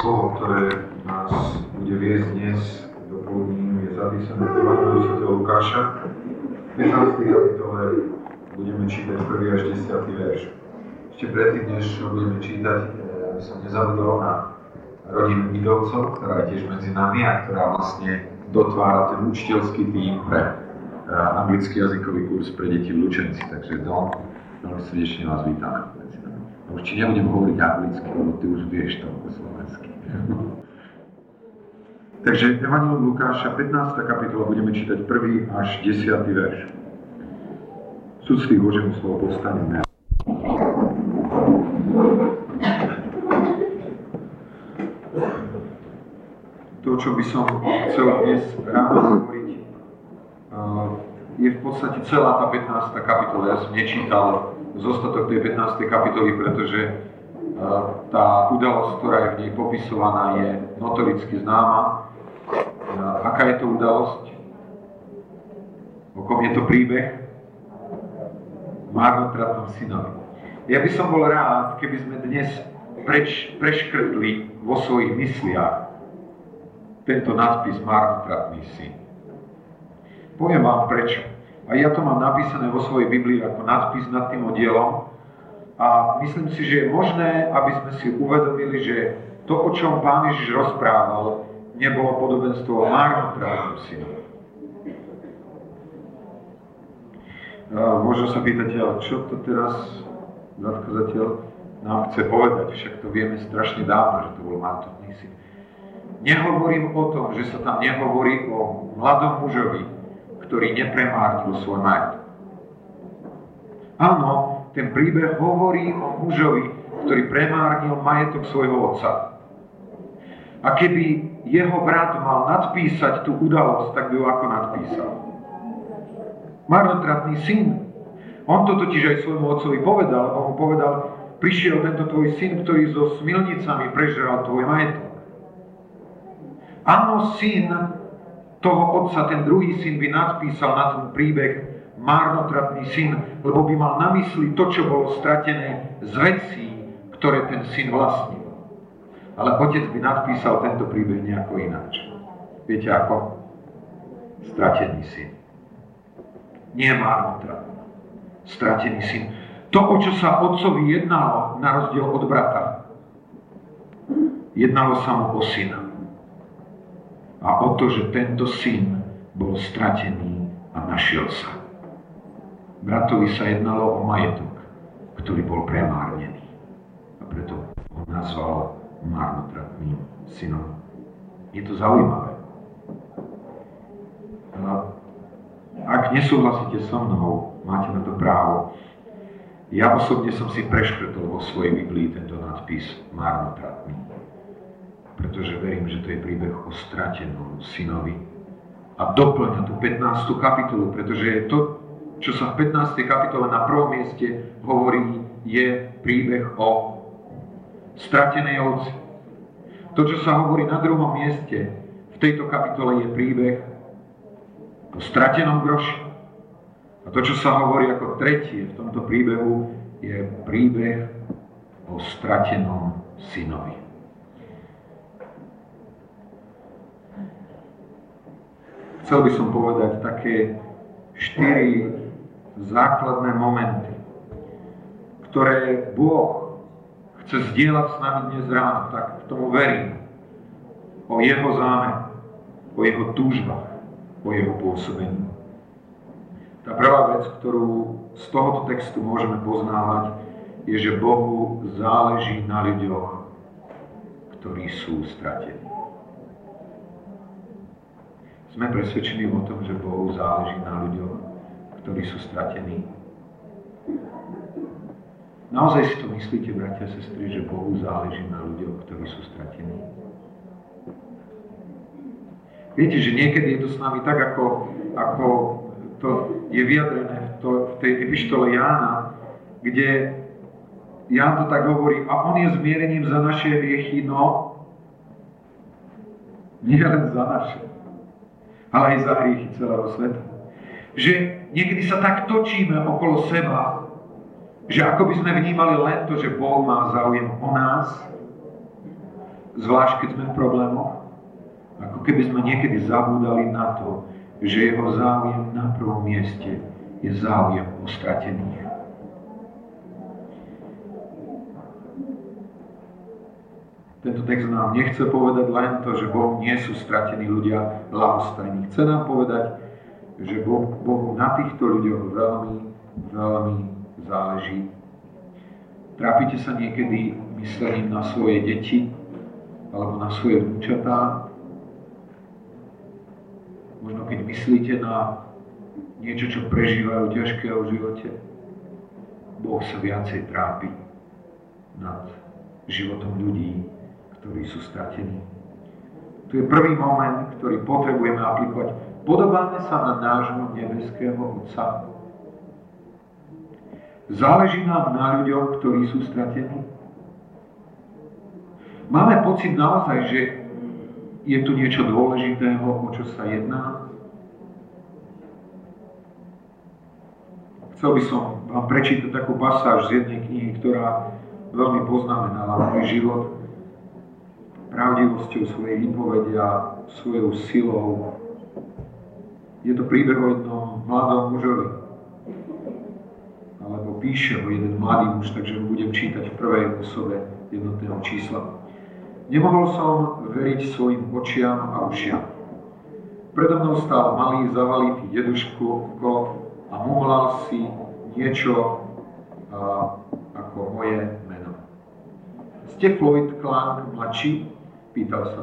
slovo, ktoré nás bude viesť dnes do poludní, je zapísané v Evangeliu Sv. Lukáša. V 15. kapitole budeme čítať 1. až 10. verš. Ešte predtým, než budeme čítať, aby som nezabudol na rodinu Idovcov, ktorá je tiež medzi nami a ktorá vlastne dotvára ten učiteľský tým pre eh, anglický jazykový kurz pre deti v Lučenci. Takže Don, veľmi srdečne vás vítame ti nebudem hovoriť anglicky, lebo ty už vieš to po slovensky. Takže Evangelium Lukáša, 15. kapitola, budeme čítať 1. až 10. verš. Súctví Božiemu slovo postaneme. To, čo by som chcel dnes ráno hovoriť, je v podstate celá tá 15. kapitola. Ja som nečítal zostatok tej 15. kapitoly, pretože tá udalosť, ktorá je v nej popisovaná, je notoricky známa aká je to udalosť? O kom je to príbeh? Marnotratnom synovi. Ja by som bol rád, keby sme dnes preč, preškrtli vo svojich mysliach tento nadpis Marnotratný syn. Poviem vám prečo. A ja to mám napísané vo svojej Biblii ako nadpis nad tým oddielom. A myslím si, že je možné, aby sme si uvedomili, že to, o čom Pán Ježiš rozprával, nebolo podobenstvo o márnotrávnom synovi. Možno sa pýtate, ale čo to teraz nadkazateľ nám chce povedať, však to vieme strašne dávno, že to bol márnotný syn. Nehovorím o tom, že sa tam nehovorí o mladom mužovi, ktorý nepremárnil svoj majetok. Áno, ten príbeh hovorí o mužovi, ktorý premárnil majetok svojho otca. A keby jeho brat mal nadpísať tú udalosť, tak by ju ako nadpísal. Marnotratný syn. On to totiž aj svojmu otcovi povedal, on mu povedal, prišiel tento tvoj syn, ktorý so smilnicami prežral tvoj majetok. Áno, syn toho otca, ten druhý syn by nadpísal na ten príbeh marnotratný syn, lebo by mal na mysli to, čo bolo stratené z vecí, ktoré ten syn vlastnil. Ale otec by nadpísal tento príbeh nejako ináč. Viete ako? Stratený syn. Nie marnotratný. Stratený syn. To, o čo sa otcovi jednalo, na rozdiel od brata, jednalo sa mu o syna. A o to, že tento syn bol stratený a našiel sa. Bratovi sa jednalo o majetok, ktorý bol premárnený. A preto ho nazval marnotratným synom. Je to zaujímavé. Ak nesúhlasíte so mnou, máte na to právo. Ja osobne som si preškrtol vo svojej Biblii tento nadpis marnotratný. Pretože verím, že to je príbeh o stratenom synovi. A doplňa tú 15. kapitolu, pretože je to, čo sa v 15. kapitole na prvom mieste hovorí, je príbeh o stratenej ovci. To, čo sa hovorí na druhom mieste v tejto kapitole je príbeh o stratenom groši. A to, čo sa hovorí ako tretie v tomto príbehu, je príbeh o stratenom synovi. Chcel by som povedať také štyri základné momenty, ktoré Boh chce zdieľať s nami dnes ráno, tak tomu verím. O jeho záme, o jeho túžbách, o jeho pôsobení. Tá prvá vec, ktorú z tohoto textu môžeme poznávať, je, že Bohu záleží na ľuďoch, ktorí sú stratení. Sme presvedčení o tom, že Bohu záleží na ľuďoch, ktorí sú stratení. Naozaj si to myslíte, bratia a sestry, že Bohu záleží na ľuďoch, ktorí sú stratení? Viete, že niekedy je to s nami tak, ako, ako to je vyjadrené v, to, v tej epištole Jána, kde Ján to tak hovorí, a on je zmierením za naše hriechy, no nie len za naše, ale aj za hriechy celého sveta. Že niekedy sa tak točíme okolo seba, že ako by sme vnímali len to, že Boh má záujem o nás, Zvlášť, keď sme v problémoch, ako keby sme niekedy zabúdali na to, že jeho záujem na prvom mieste je záujem o stratených. Tento text nám nechce povedať len to, že Bohu nie sú stratení ľudia ľahostajní. Chce nám povedať, že boh, Bohu na týchto ľuďoch veľmi, veľmi záleží. Trápite sa niekedy myslením na svoje deti alebo na svoje vnúčatá. Možno keď myslíte na niečo, čo prežívajú ťažké v živote, Boh sa viacej trápi nad životom ľudí, ktorí sú stratení. Tu je prvý moment, ktorý potrebujeme aplikovať. Podobáme sa na nášho nebeského Otca. Záleží nám na ľuďoch, ktorí sú stratení. Máme pocit naozaj, že je tu niečo dôležitého, o čo sa jedná. Chcel by som vám prečítať takú pasáž z jednej knihy, ktorá veľmi poznamenala môj život pravdivosťou svojej výpovede a svojou silou. Je to príbeh o jednom mladom mužovi, alebo píše ho jeden mladý muž, takže ho budem čítať v prvej osobe jednotného čísla. Nemohol som veriť svojim očiam a ušiam. Predo mnou stál malý zavalitý deduško a mumlal si niečo a, ako moje meno. Ste Floyd Clark mladší? Pýtal sa.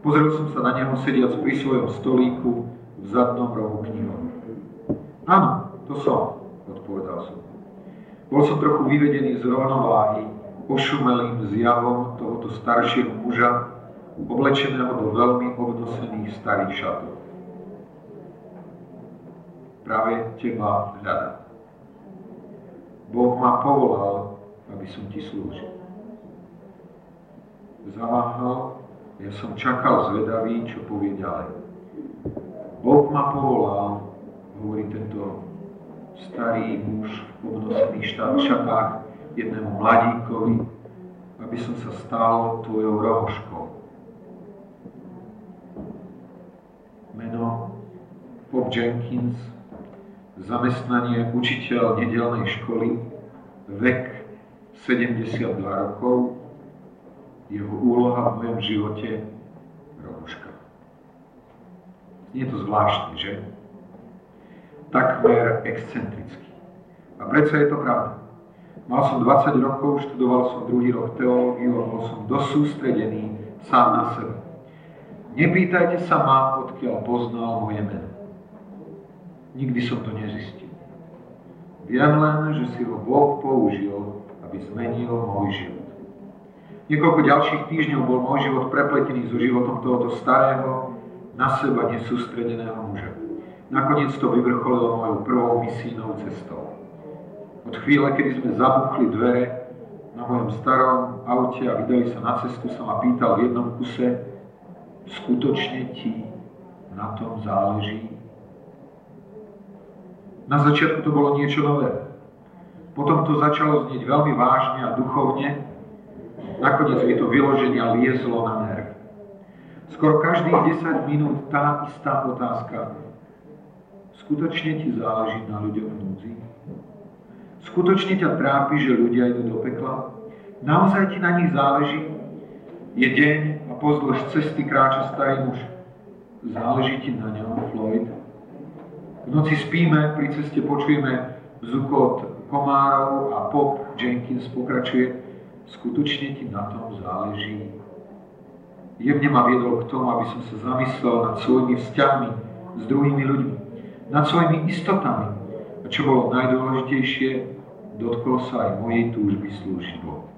Pozrel som sa na neho sediac pri svojom stolíku v rohu knihom. Áno, to som, odpovedal som. Bol som trochu vyvedený z rovnováhy, ošumelým zjavom tohoto staršieho muža, oblečeného do veľmi obnosených starých šatov. Práve teba hľadám. Boh ma povolal, aby som ti slúžil zaváhal, ja som čakal zvedavý, čo povie ďalej. Boh ma povolal, hovorí tento starý muž v obnosených šatách jednému mladíkovi, aby som sa stal tvojou rohoškou. Meno Bob Jenkins, zamestnanie učiteľ nedelnej školy, vek 72 rokov, jeho úloha v mojom živote Je to zvláštne, že? Takmer excentrický. A predsa je to pravda. Mal som 20 rokov, študoval som druhý rok teológiu a bol som dosť sústredený sám na sebe. Nepýtajte sa ma, odkiaľ poznal moje meno. Nikdy som to nezistil. Viem len, že si ho Boh použil, aby zmenil môj život. Niekoľko ďalších týždňov bol môj život prepletený so životom tohoto starého, na seba nesústredeného muža. Nakoniec to vyvrcholilo mojou prvou misijnou cestou. Od chvíle, kedy sme zabuchli dvere na mojom starom aute a vydali sa na cestu, sa ma pýtal v jednom kuse, skutočne ti na tom záleží? Na začiatku to bolo niečo nové. Potom to začalo znieť veľmi vážne a duchovne Nakoniec mi to vyloženia liezlo na nerv. Skoro každých 10 minút tá istá otázka. Skutočne ti záleží na ľuďoch v núdzi? Skutočne ťa trápi, že ľudia idú do pekla? Naozaj ti na nich záleží? Je deň a pozdĺž cesty kráča starý muž. Záleží ti na ňom, Floyd? V noci spíme, pri ceste počujeme zukot komárov a Pop Jenkins pokračuje skutočne ti na tom záleží. Jemne ma viedol k tomu, aby som sa zamyslel nad svojimi vzťahmi s druhými ľuďmi, nad svojimi istotami. A čo bolo najdôležitejšie, dotkol sa aj mojej túžby slúžiť Bohu.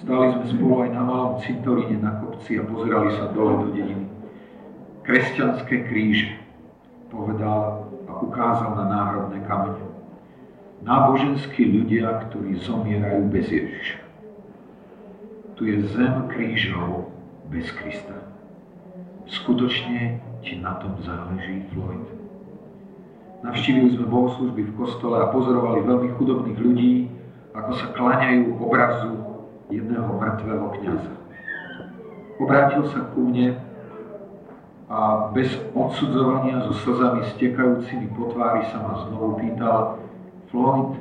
Stali sme spolu aj na malom cintoríne na kopci a pozerali sa dole do dediny. Kresťanské kríže, povedal a ukázal na náhrobné kamene náboženskí ľudia, ktorí zomierajú bez Ježiša. Tu je zem krížov bez Krista. Skutočne ti na tom záleží, Floyd. Navštívili sme bohoslužby v kostole a pozorovali veľmi chudobných ľudí, ako sa klaňajú obrazu jedného mŕtvého kniaza. Obrátil sa ku mne a bez odsudzovania so slzami stekajúcimi po tvári sa ma znovu pýtal Floyd,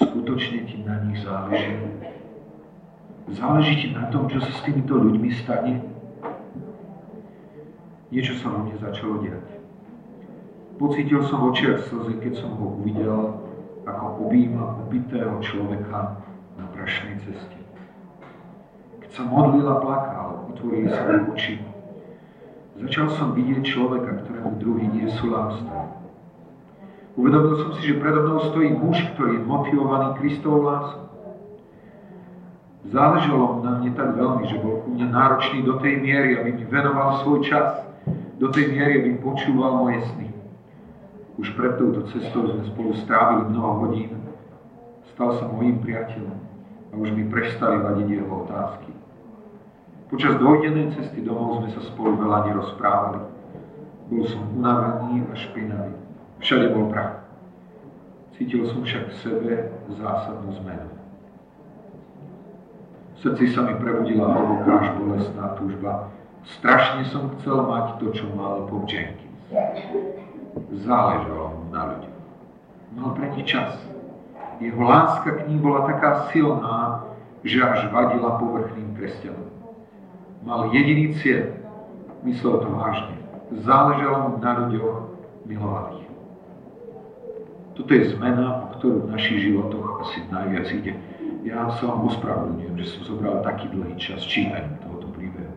skutočne ti na nich záleží? Záleží ti na tom, čo sa s týmito ľuďmi stane? Niečo sa vo mne začalo diať. Pocítil som v očiach slzy, keď som ho uvidel, ako objíma ubitého človeka na prašnej ceste. Keď sa modlil plakal, otvorili sa oči Začal som vidieť človeka, ktorému druhý nie sú. Uvedomil som si, že predo mnou stojí muž, ktorý je motivovaný Kristovou láskou. Záležalo na mne tak veľmi, že bol ku mne náročný do tej miery, aby mi venoval svoj čas, do tej miery, aby počúval moje sny. Už pred touto cestou sme spolu strávili mnoho hodín. Stal sa mojím priateľom a už mi prestali vadiť jeho otázky. Počas dvojdennej cesty domov sme sa spolu veľa nerozprávali. Bol som unavený a špinavý. Všade bol prach. Cítil som však v sebe zásadnú zmenu. V srdci sa mi prebudila hlboká až bolestná túžba. Strašne som chcel mať to, čo mal Bob Jenkins. Záležalo mu na ľuďoch. Mal pre nich čas. Jeho láska k ním bola taká silná, že až vadila povrchným kresťanom mal jediný cieľ. Myslel to vážne. Záležalo mu na ľuďoch milovaných. Toto je zmena, o ktorú v našich životoch asi najviac ide. Ja sa vám ospravedlňujem, že som zobral taký dlhý čas čítaním tohoto príbehu.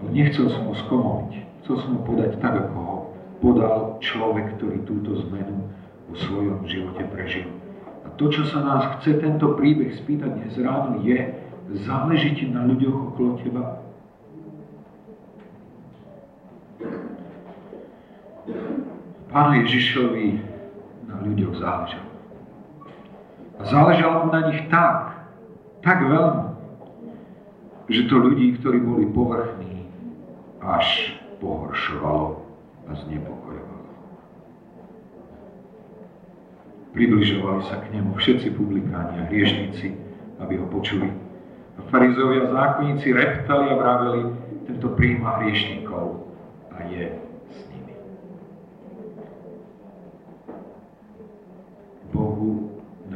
Ale nechcel som ho skomoviť. Chcel som ho podať tak, ako ho podal človek, ktorý túto zmenu vo svojom živote prežil. A to, čo sa nás chce tento príbeh spýtať dnes ráno, je, záleží na ľuďoch okolo teba? Pánu Ježišovi na ľuďoch záležalo. Záležalo mu na nich tak, tak veľmi, že to ľudí, ktorí boli povrchní, až pohoršovalo a znepokojovalo. Približovali sa k nemu všetci publikáni a hriešnici, aby ho počuli farizovia a zákonníci reptali a vraveli, tento príjma hriešnikov a je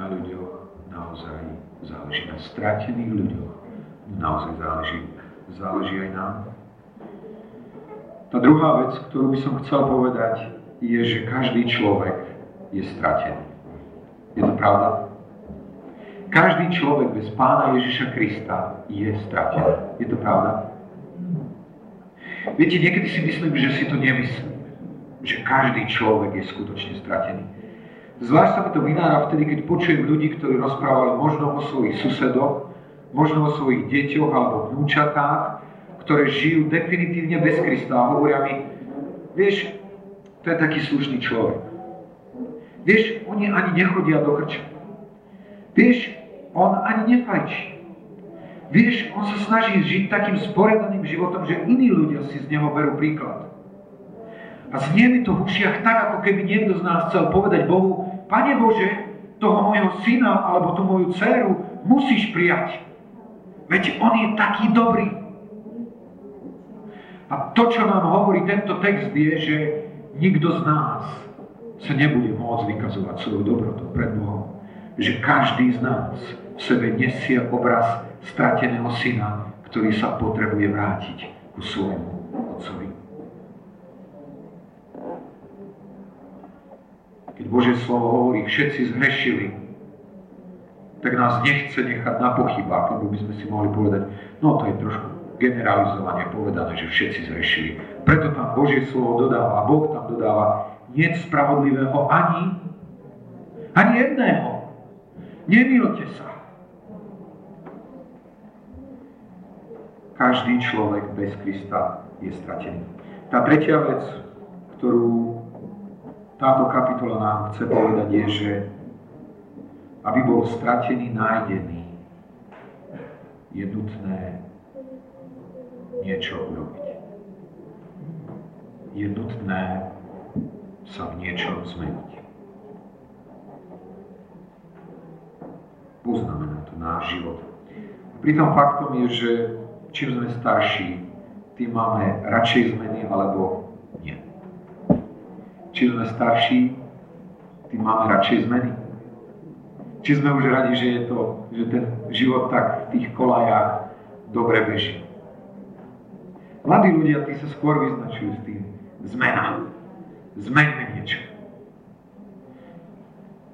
na ľuďoch naozaj záleží, na stratených ľuďoch naozaj záleží, záleží aj nám. Tá druhá vec, ktorú by som chcel povedať, je, že každý človek je stratený. Je to pravda? Každý človek bez Pána Ježiša Krista je stratený. Je to pravda? Viete, niekedy si myslím, že si to nemyslím. Že každý človek je skutočne stratený. Zvlášť sa mi to vynára vtedy, keď počujem ľudí, ktorí rozprávali možno o svojich susedoch, možno o svojich deťoch alebo vnúčatách, ktoré žijú definitívne bez Krista a hovoria mi, vieš, to je taký slušný človek. Vieš, oni ani nechodia do krča. Vieš, on ani nefajčí. Vieš, on sa snaží žiť takým sporedaným životom, že iní ľudia si z neho berú príklad. A znie mi to v ušiach tak, ako keby niekto z nás chcel povedať Bohu, Pane Bože, toho môjho syna alebo tú moju dceru musíš prijať. Veď on je taký dobrý. A to, čo nám hovorí tento text, je, že nikto z nás sa nebude môcť vykazovať svoju dobrotu pred Bohom. Že každý z nás v sebe nesie obraz strateného syna, ktorý sa potrebuje vrátiť ku svojmu otcovi. Keď Božie slovo hovorí, všetci zhrešili, tak nás nechce nechať na pochybách, lebo by sme si mohli povedať, no to je trošku generalizovanie povedané, že všetci zhrešili. Preto tam Božie slovo dodáva, Boh tam dodáva, nie spravodlivého ani, ani jedného. Nemilte sa. Každý človek bez Krista je stratený. Tá tretia vec, ktorú táto kapitola nám chce povedať, je, že aby bol stratený, nájdený, je nutné niečo urobiť. Je nutné sa v niečom zmeniť. Poznamená to náš život. Pritom faktom je, že čím sme starší, tým máme radšej zmeny alebo. Čím sme starší, tým máme radšej zmeny. Či sme už radi, že je to, že ten život tak v tých kolajách dobre beží. Mladí ľudia, tí sa skôr vyznačujú s tým. Zmena. Zmeňme niečo.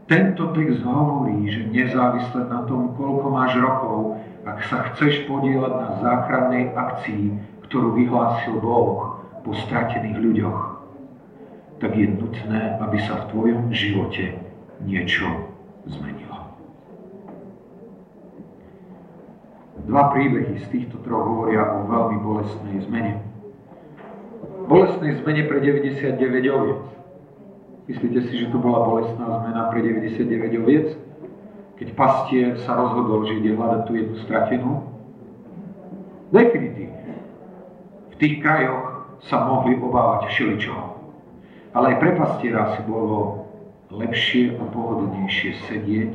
Tento text hovorí, že nezávisle na tom, koľko máš rokov, ak sa chceš podielať na záchrannej akcii, ktorú vyhlásil Boh po stratených ľuďoch, tak je nutné, aby sa v tvojom živote niečo zmenilo. Dva príbehy z týchto troch hovoria o veľmi bolestnej zmene. Bolestnej zmene pre 99 oviec Myslíte si, že to bola bolestná zmena pre 99 oviec? Keď pastier sa rozhodol, že ide hľadať tú jednu stratenú? Definitívne. V tých krajoch sa mohli obávať všeličoho. Ale aj pre pastiera si bolo lepšie a pohodlnejšie sedieť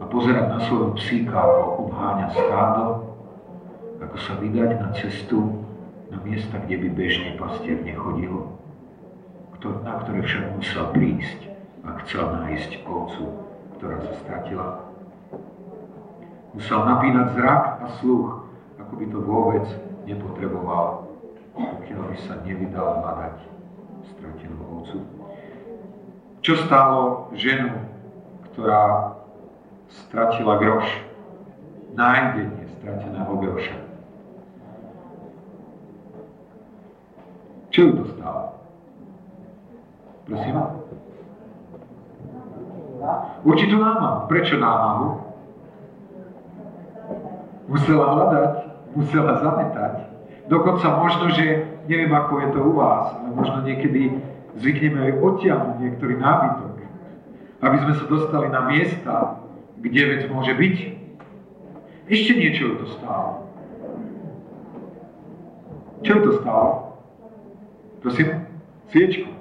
a pozerať na svojho psíka, ako obháňa stádo, ako sa vydať na cestu na miesta, kde by bežne pastier nechodil na ktoré však musel prísť a chcel nájsť ovcu, ktorá sa stratila. Musel napínať zrak a sluch, ako by to vôbec nepotreboval, pokiaľ by sa nevydal hľadať stratenú ovcu. Čo stálo ženu, ktorá stratila groš, nájdenie strateného groša? Čo ju to stálo? Prosím? Určitú námahu. Prečo námahu? Musela hľadať, musela zametať. Dokonca možno, že neviem, ako je to u vás, ale možno niekedy zvykneme aj odtiahnuť niektorý nábytok, aby sme sa dostali na miesta, kde vec môže byť. Ešte niečo to stálo. Čo to stálo? Prosím? Sviečku.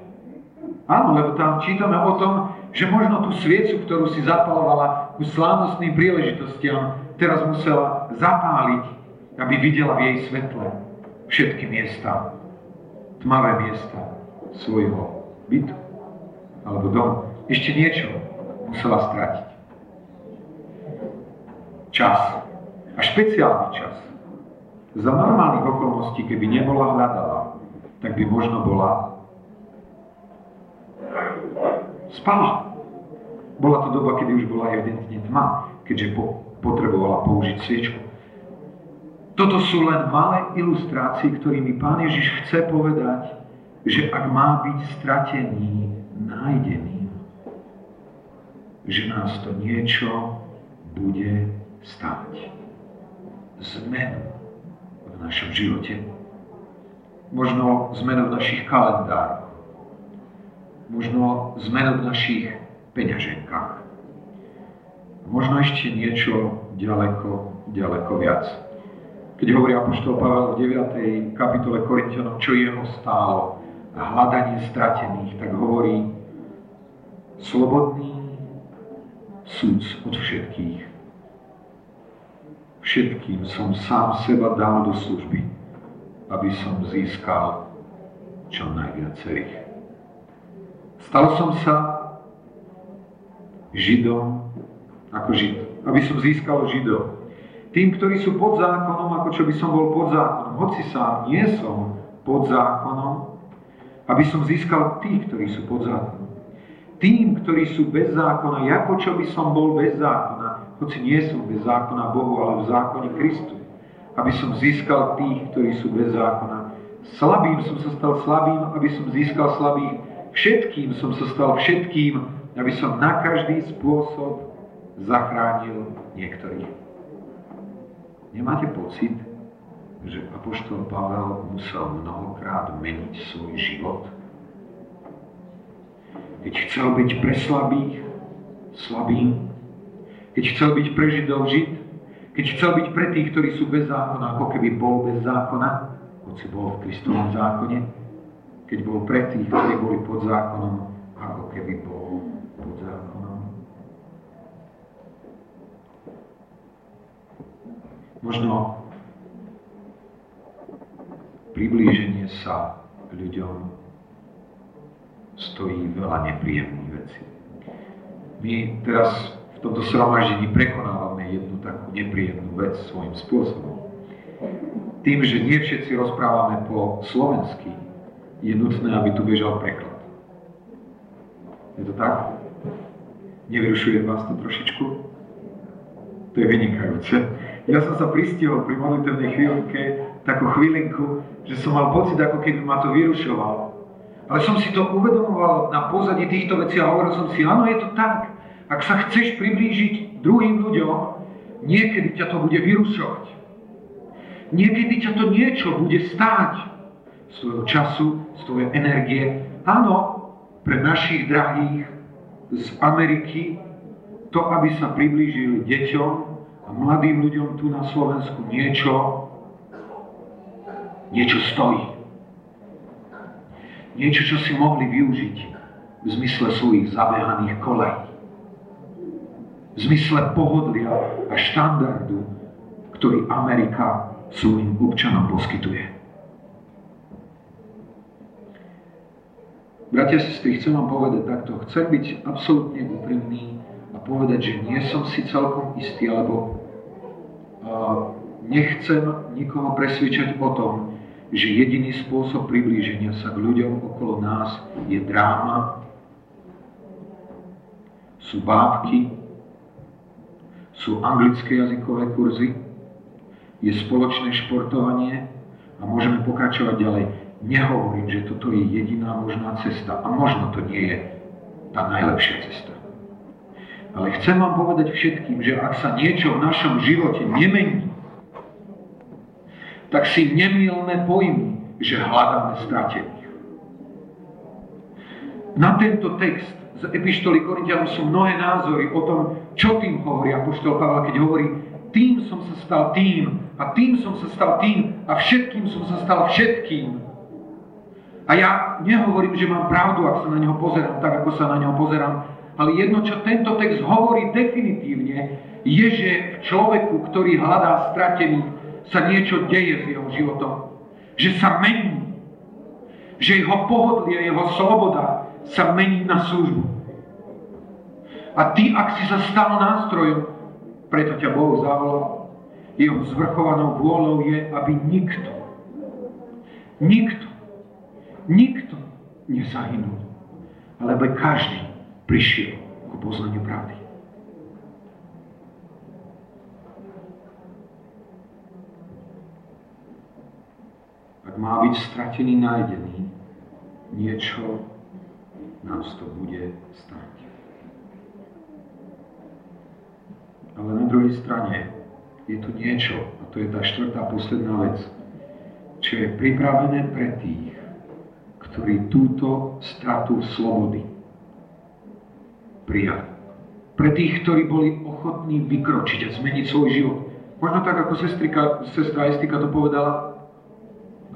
Áno, lebo tam čítame o tom, že možno tú sviecu, ktorú si zapalovala ku slávnostným príležitostiam, teraz musela zapáliť, aby videla v jej svetle všetky miesta, tmavé miesta svojho bytu alebo domu. Ešte niečo musela stratiť. Čas. A špeciálny čas. Za normálnych okolností, keby nebola hľadala, tak by možno bola Spala. Bola to doba, kedy už bola evidentne tma, keďže po, potrebovala použiť sviečku. Toto sú len malé ilustrácie, ktorými Pán Ježiš chce povedať, že ak má byť stratený, nájdený, že nás to niečo bude stať. Zmenu v našom živote. Možno zmenu v našich kalendároch možno zmenu v našich peňaženkách. Možno ešte niečo ďaleko, ďaleko viac. Keď hovorí Apoštol Pavel v 9. kapitole Korintianom, čo jeho stálo a hľadanie stratených, tak hovorí slobodný súd od všetkých. Všetkým som sám seba dal do služby, aby som získal čo najviacerých. Stal som sa Židom ako Žid, aby som získal Židov. Tým, ktorí sú pod zákonom, ako čo by som bol pod zákonom, hoci sám nie som pod zákonom, aby som získal tých, ktorí sú pod zákonom. Tým, ktorí sú bez zákona, ako čo by som bol bez zákona, hoci nie som bez zákona Bohu, ale v zákone Kristu. Aby som získal tých, ktorí sú bez zákona. Slabým som sa stal slabým, aby som získal slabých Všetkým som sa stal všetkým, aby som na každý spôsob zachránil niektorých. Nemáte pocit, že Apoštol Pavel musel mnohokrát meniť svoj život? Keď chcel byť pre slabých, slabým, keď chcel byť pre Židov Žid, keď chcel byť pre tých, ktorí sú bez zákona, ako keby bol bez zákona, hoci bol v Kristovom zákone, keď bol pre tých, ktorí boli pod zákonom, ako keby bol pod zákonom. Možno priblíženie sa ľuďom stojí veľa nepríjemných vecí. My teraz v tomto sromaždení prekonávame jednu takú nepríjemnú vec svojím spôsobom. Tým, že nie všetci rozprávame po slovensky, je nutné, aby tu bežal preklad. Je to tak? Nevyrušuje vás to trošičku? To je vynikajúce. Ja som sa pristihol pri modlitevnej chvíľke takú chvíľinku, že som mal pocit, ako keby ma to vyrušovalo. Ale som si to uvedomoval na pozadí týchto vecí a hovoril som si, áno, je to tak. Ak sa chceš priblížiť druhým ľuďom, niekedy ťa to bude vyrušovať. Niekedy ťa to niečo bude stáť svojho času, svojej energie. Áno, pre našich drahých z Ameriky, to, aby sa priblížili deťom mladým ľuďom tu na Slovensku niečo, niečo stojí. Niečo, čo si mohli využiť v zmysle svojich zabehaných kolejí. V zmysle pohodlia a štandardu, ktorý Amerika svojim občanom poskytuje. Bratia, sestry, chcem vám povedať takto. Chcem byť absolútne úprimný a povedať, že nie som si celkom istý, alebo nechcem nikoho presvedčať o tom, že jediný spôsob priblíženia sa k ľuďom okolo nás je dráma, sú bábky, sú anglické jazykové kurzy, je spoločné športovanie a môžeme pokračovať ďalej nehovorím, že toto je jediná možná cesta a možno to nie je tá najlepšia cesta. Ale chcem vám povedať všetkým, že ak sa niečo v našom živote nemení, tak si nemilné pojmy, že hľadáme stratených. Na tento text z Epištoly Korintianom sú mnohé názory o tom, čo tým hovorí Apoštol Pavel, keď hovorí, tým som sa stal tým a tým som sa stal tým a všetkým som sa stal všetkým. A ja nehovorím, že mám pravdu, ak sa na neho pozerám, tak ako sa na neho pozerám, ale jedno, čo tento text hovorí definitívne, je, že v človeku, ktorý hľadá stratený, sa niečo deje s jeho životom. Že sa mení. Že jeho pohodlie, jeho sloboda sa mení na službu. A ty, ak si sa stal nástrojom, preto ťa Boh zavolal, jeho zvrchovanou vôľou je, aby nikto, nikto nikto nezahynul, ale každý prišiel k poznaniu pravdy. Ak má byť stratený, nájdený, niečo nás to bude stať. Ale na druhej strane je tu niečo, a to je tá štvrtá posledná vec, čo je pripravené pre tých, ktorí túto stratu slobody prijali. Pre tých, ktorí boli ochotní vykročiť a zmeniť svoj život. Možno tak, ako sestrika, sestra Estika to povedala,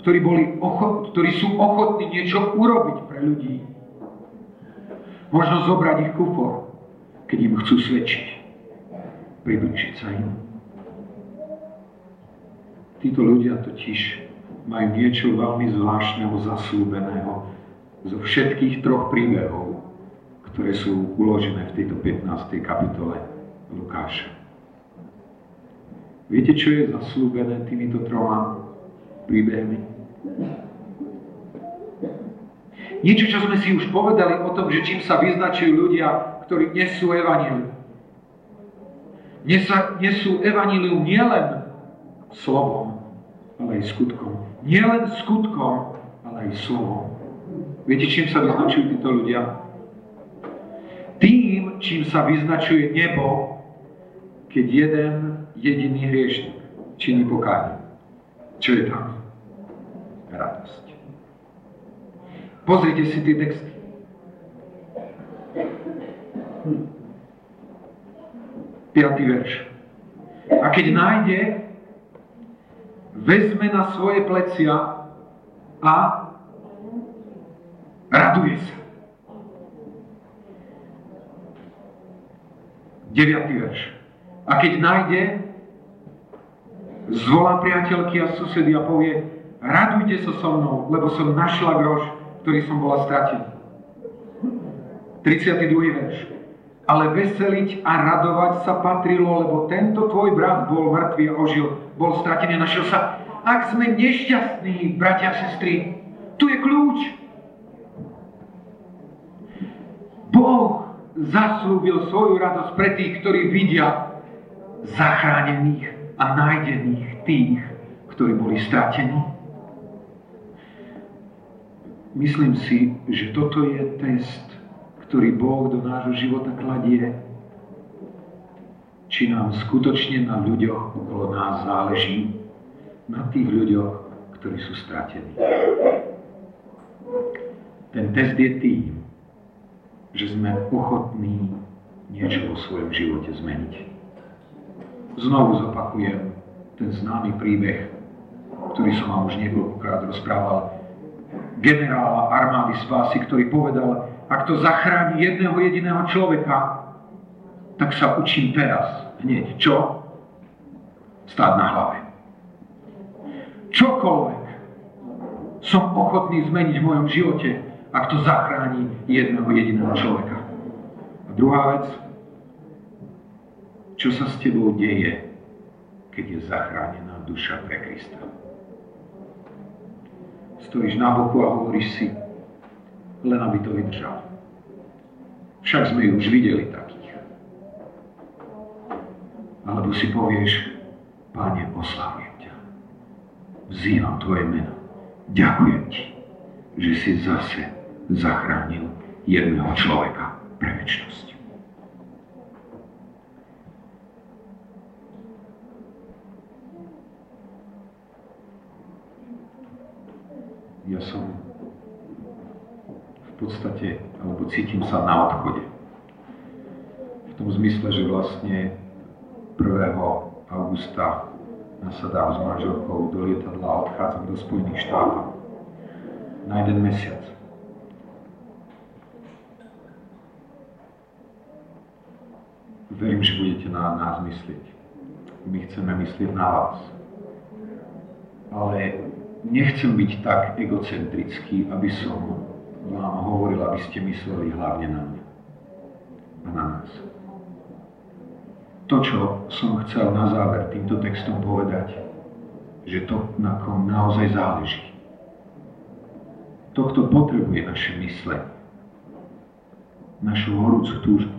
ktorí, boli ochot, ktorí sú ochotní niečo urobiť pre ľudí. Možno zobrať ich kufor, keď im chcú svedčiť. Približiť sa im. Títo ľudia totiž majú niečo veľmi zvláštneho, zaslúbeného zo všetkých troch príbehov, ktoré sú uložené v tejto 15. kapitole Lukáša. Viete, čo je zaslúbené týmito troma príbehmi? Niečo, čo sme si už povedali o tom, že čím sa vyznačujú ľudia, ktorí nesú evanílium. Nesú evanílium nielen slovom, ale aj skutkom. Nielen skutkom, ale aj slovom. Viete, čím sa vyznačujú títo ľudia? Tým, čím sa vyznačuje nebo, keď jeden jediný hriešnik činí pokánie. Čo je tam? Radosť. Pozrite si tie texty. Piatý verš. A keď nájde vezme na svoje plecia a raduje sa. 9. verš. A keď nájde, zvolá priateľky a susedy a povie, radujte sa so mnou, lebo som našla groš, ktorý som bola stratený. 32. verš. Ale veseliť a radovať sa patrilo, lebo tento tvoj brat bol mŕtvý a ožil, bol stratený a našiel sa. Ak sme nešťastní, bratia a sestry, tu je kľúč. Boh zaslúbil svoju radosť pre tých, ktorí vidia zachránených a nájdených tých, ktorí boli stratení. Myslím si, že toto je test ktorý Boh do nášho života kladie, či nám skutočne na ľuďoch okolo nás záleží, na tých ľuďoch, ktorí sú stratení. Ten test je tým, že sme ochotní niečo vo svojom živote zmeniť. Znovu zopakujem ten známy príbeh, ktorý som vám už niekoľkokrát rozprával, generála armády spásy, ktorý povedal, ak to zachráni jedného jediného človeka, tak sa učím teraz hneď. Čo? Stáť na hlave. Čokoľvek som ochotný zmeniť v mojom živote, ak to zachráni jedného jediného človeka. A druhá vec, čo sa s tebou deje, keď je zachránená duša pre Krista. Stojíš na boku a hovoríš si, len aby to vydržal. Však sme ju už videli takých. Alebo si povieš, Pane, oslavujem ťa. Vzývam Tvoje meno. Ďakujem Ti, že si zase zachránil jedného človeka pre väčšnosť. Ja som podstate, alebo cítim sa na odchode. V tom zmysle, že vlastne 1. augusta nasadám s manželkou do lietadla a odchádzam do Spojených štátov na jeden mesiac. Verím, že budete na nás myslieť. My chceme myslieť na vás. Ale nechcem byť tak egocentrický, aby som vám hovoril, aby ste mysleli hlavne na mňa a na nás. To, čo som chcel na záver týmto textom povedať, že to, na kom naozaj záleží. To, kto potrebuje naše mysle, našu horúcu túžbu.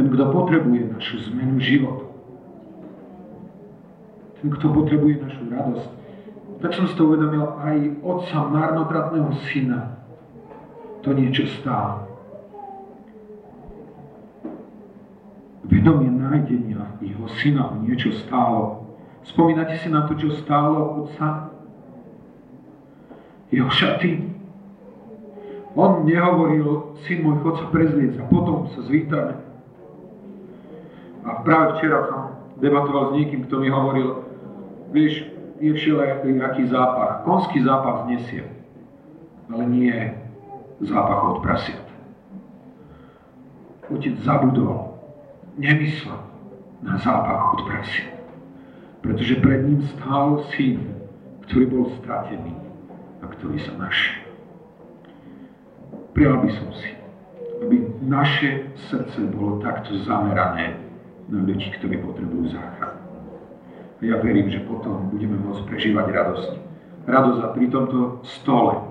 Ten, kto potrebuje našu zmenu života. Ten, kto potrebuje našu radosť, tak som si to uvedomil, aj otca marnotratného syna to niečo stálo. Vedomie nájdenia jeho syna niečo stálo. Spomínate si na to, čo stálo otca? Jeho šaty. On nehovoril, syn môj, chod sa prezliec a potom sa zvítame. A práve včera som debatoval s niekým, kto mi hovoril, vieš, je všelijaký zápach. Konský zápach znesie, ale nie zápach od prasiat. Otec zabudol, nemyslel na zápach od prasiat, pretože pred ním stál syn, ktorý bol stratený a ktorý sa našiel. Prijal by som si, aby naše srdce bolo takto zamerané na ľudí, ktorí potrebujú záchranu ja verím, že potom budeme môcť prežívať radosť. Radosť a pri tomto stole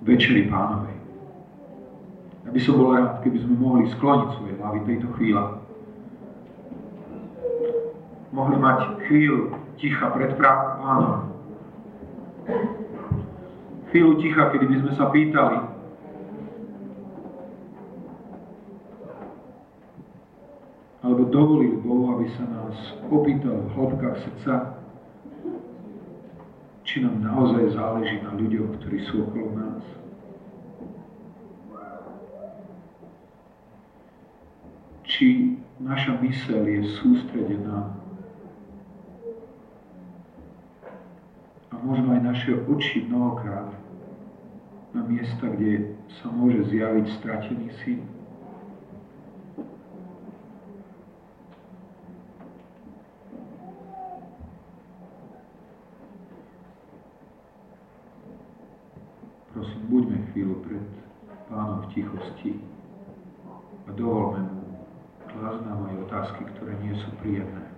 Večeri pánovej. Ja by som bol rád, keby sme mohli skloniť svoje hlavy tejto chvíle. Mohli mať chvíľu ticha pred pánom. Chvíľu ticha, kedy by sme sa pýtali, alebo dovolil Bohu, aby sa nás opýtal v hĺbkach srdca, či nám naozaj záleží na ľuďoch, ktorí sú okolo nás. Či naša myseľ je sústredená a možno aj naše oči mnohokrát na miesta, kde sa môže zjaviť stratený syn. prosím, buďme chvíľu pred pánom v tichosti a dovolme mu klásť nám aj otázky, ktoré nie sú príjemné.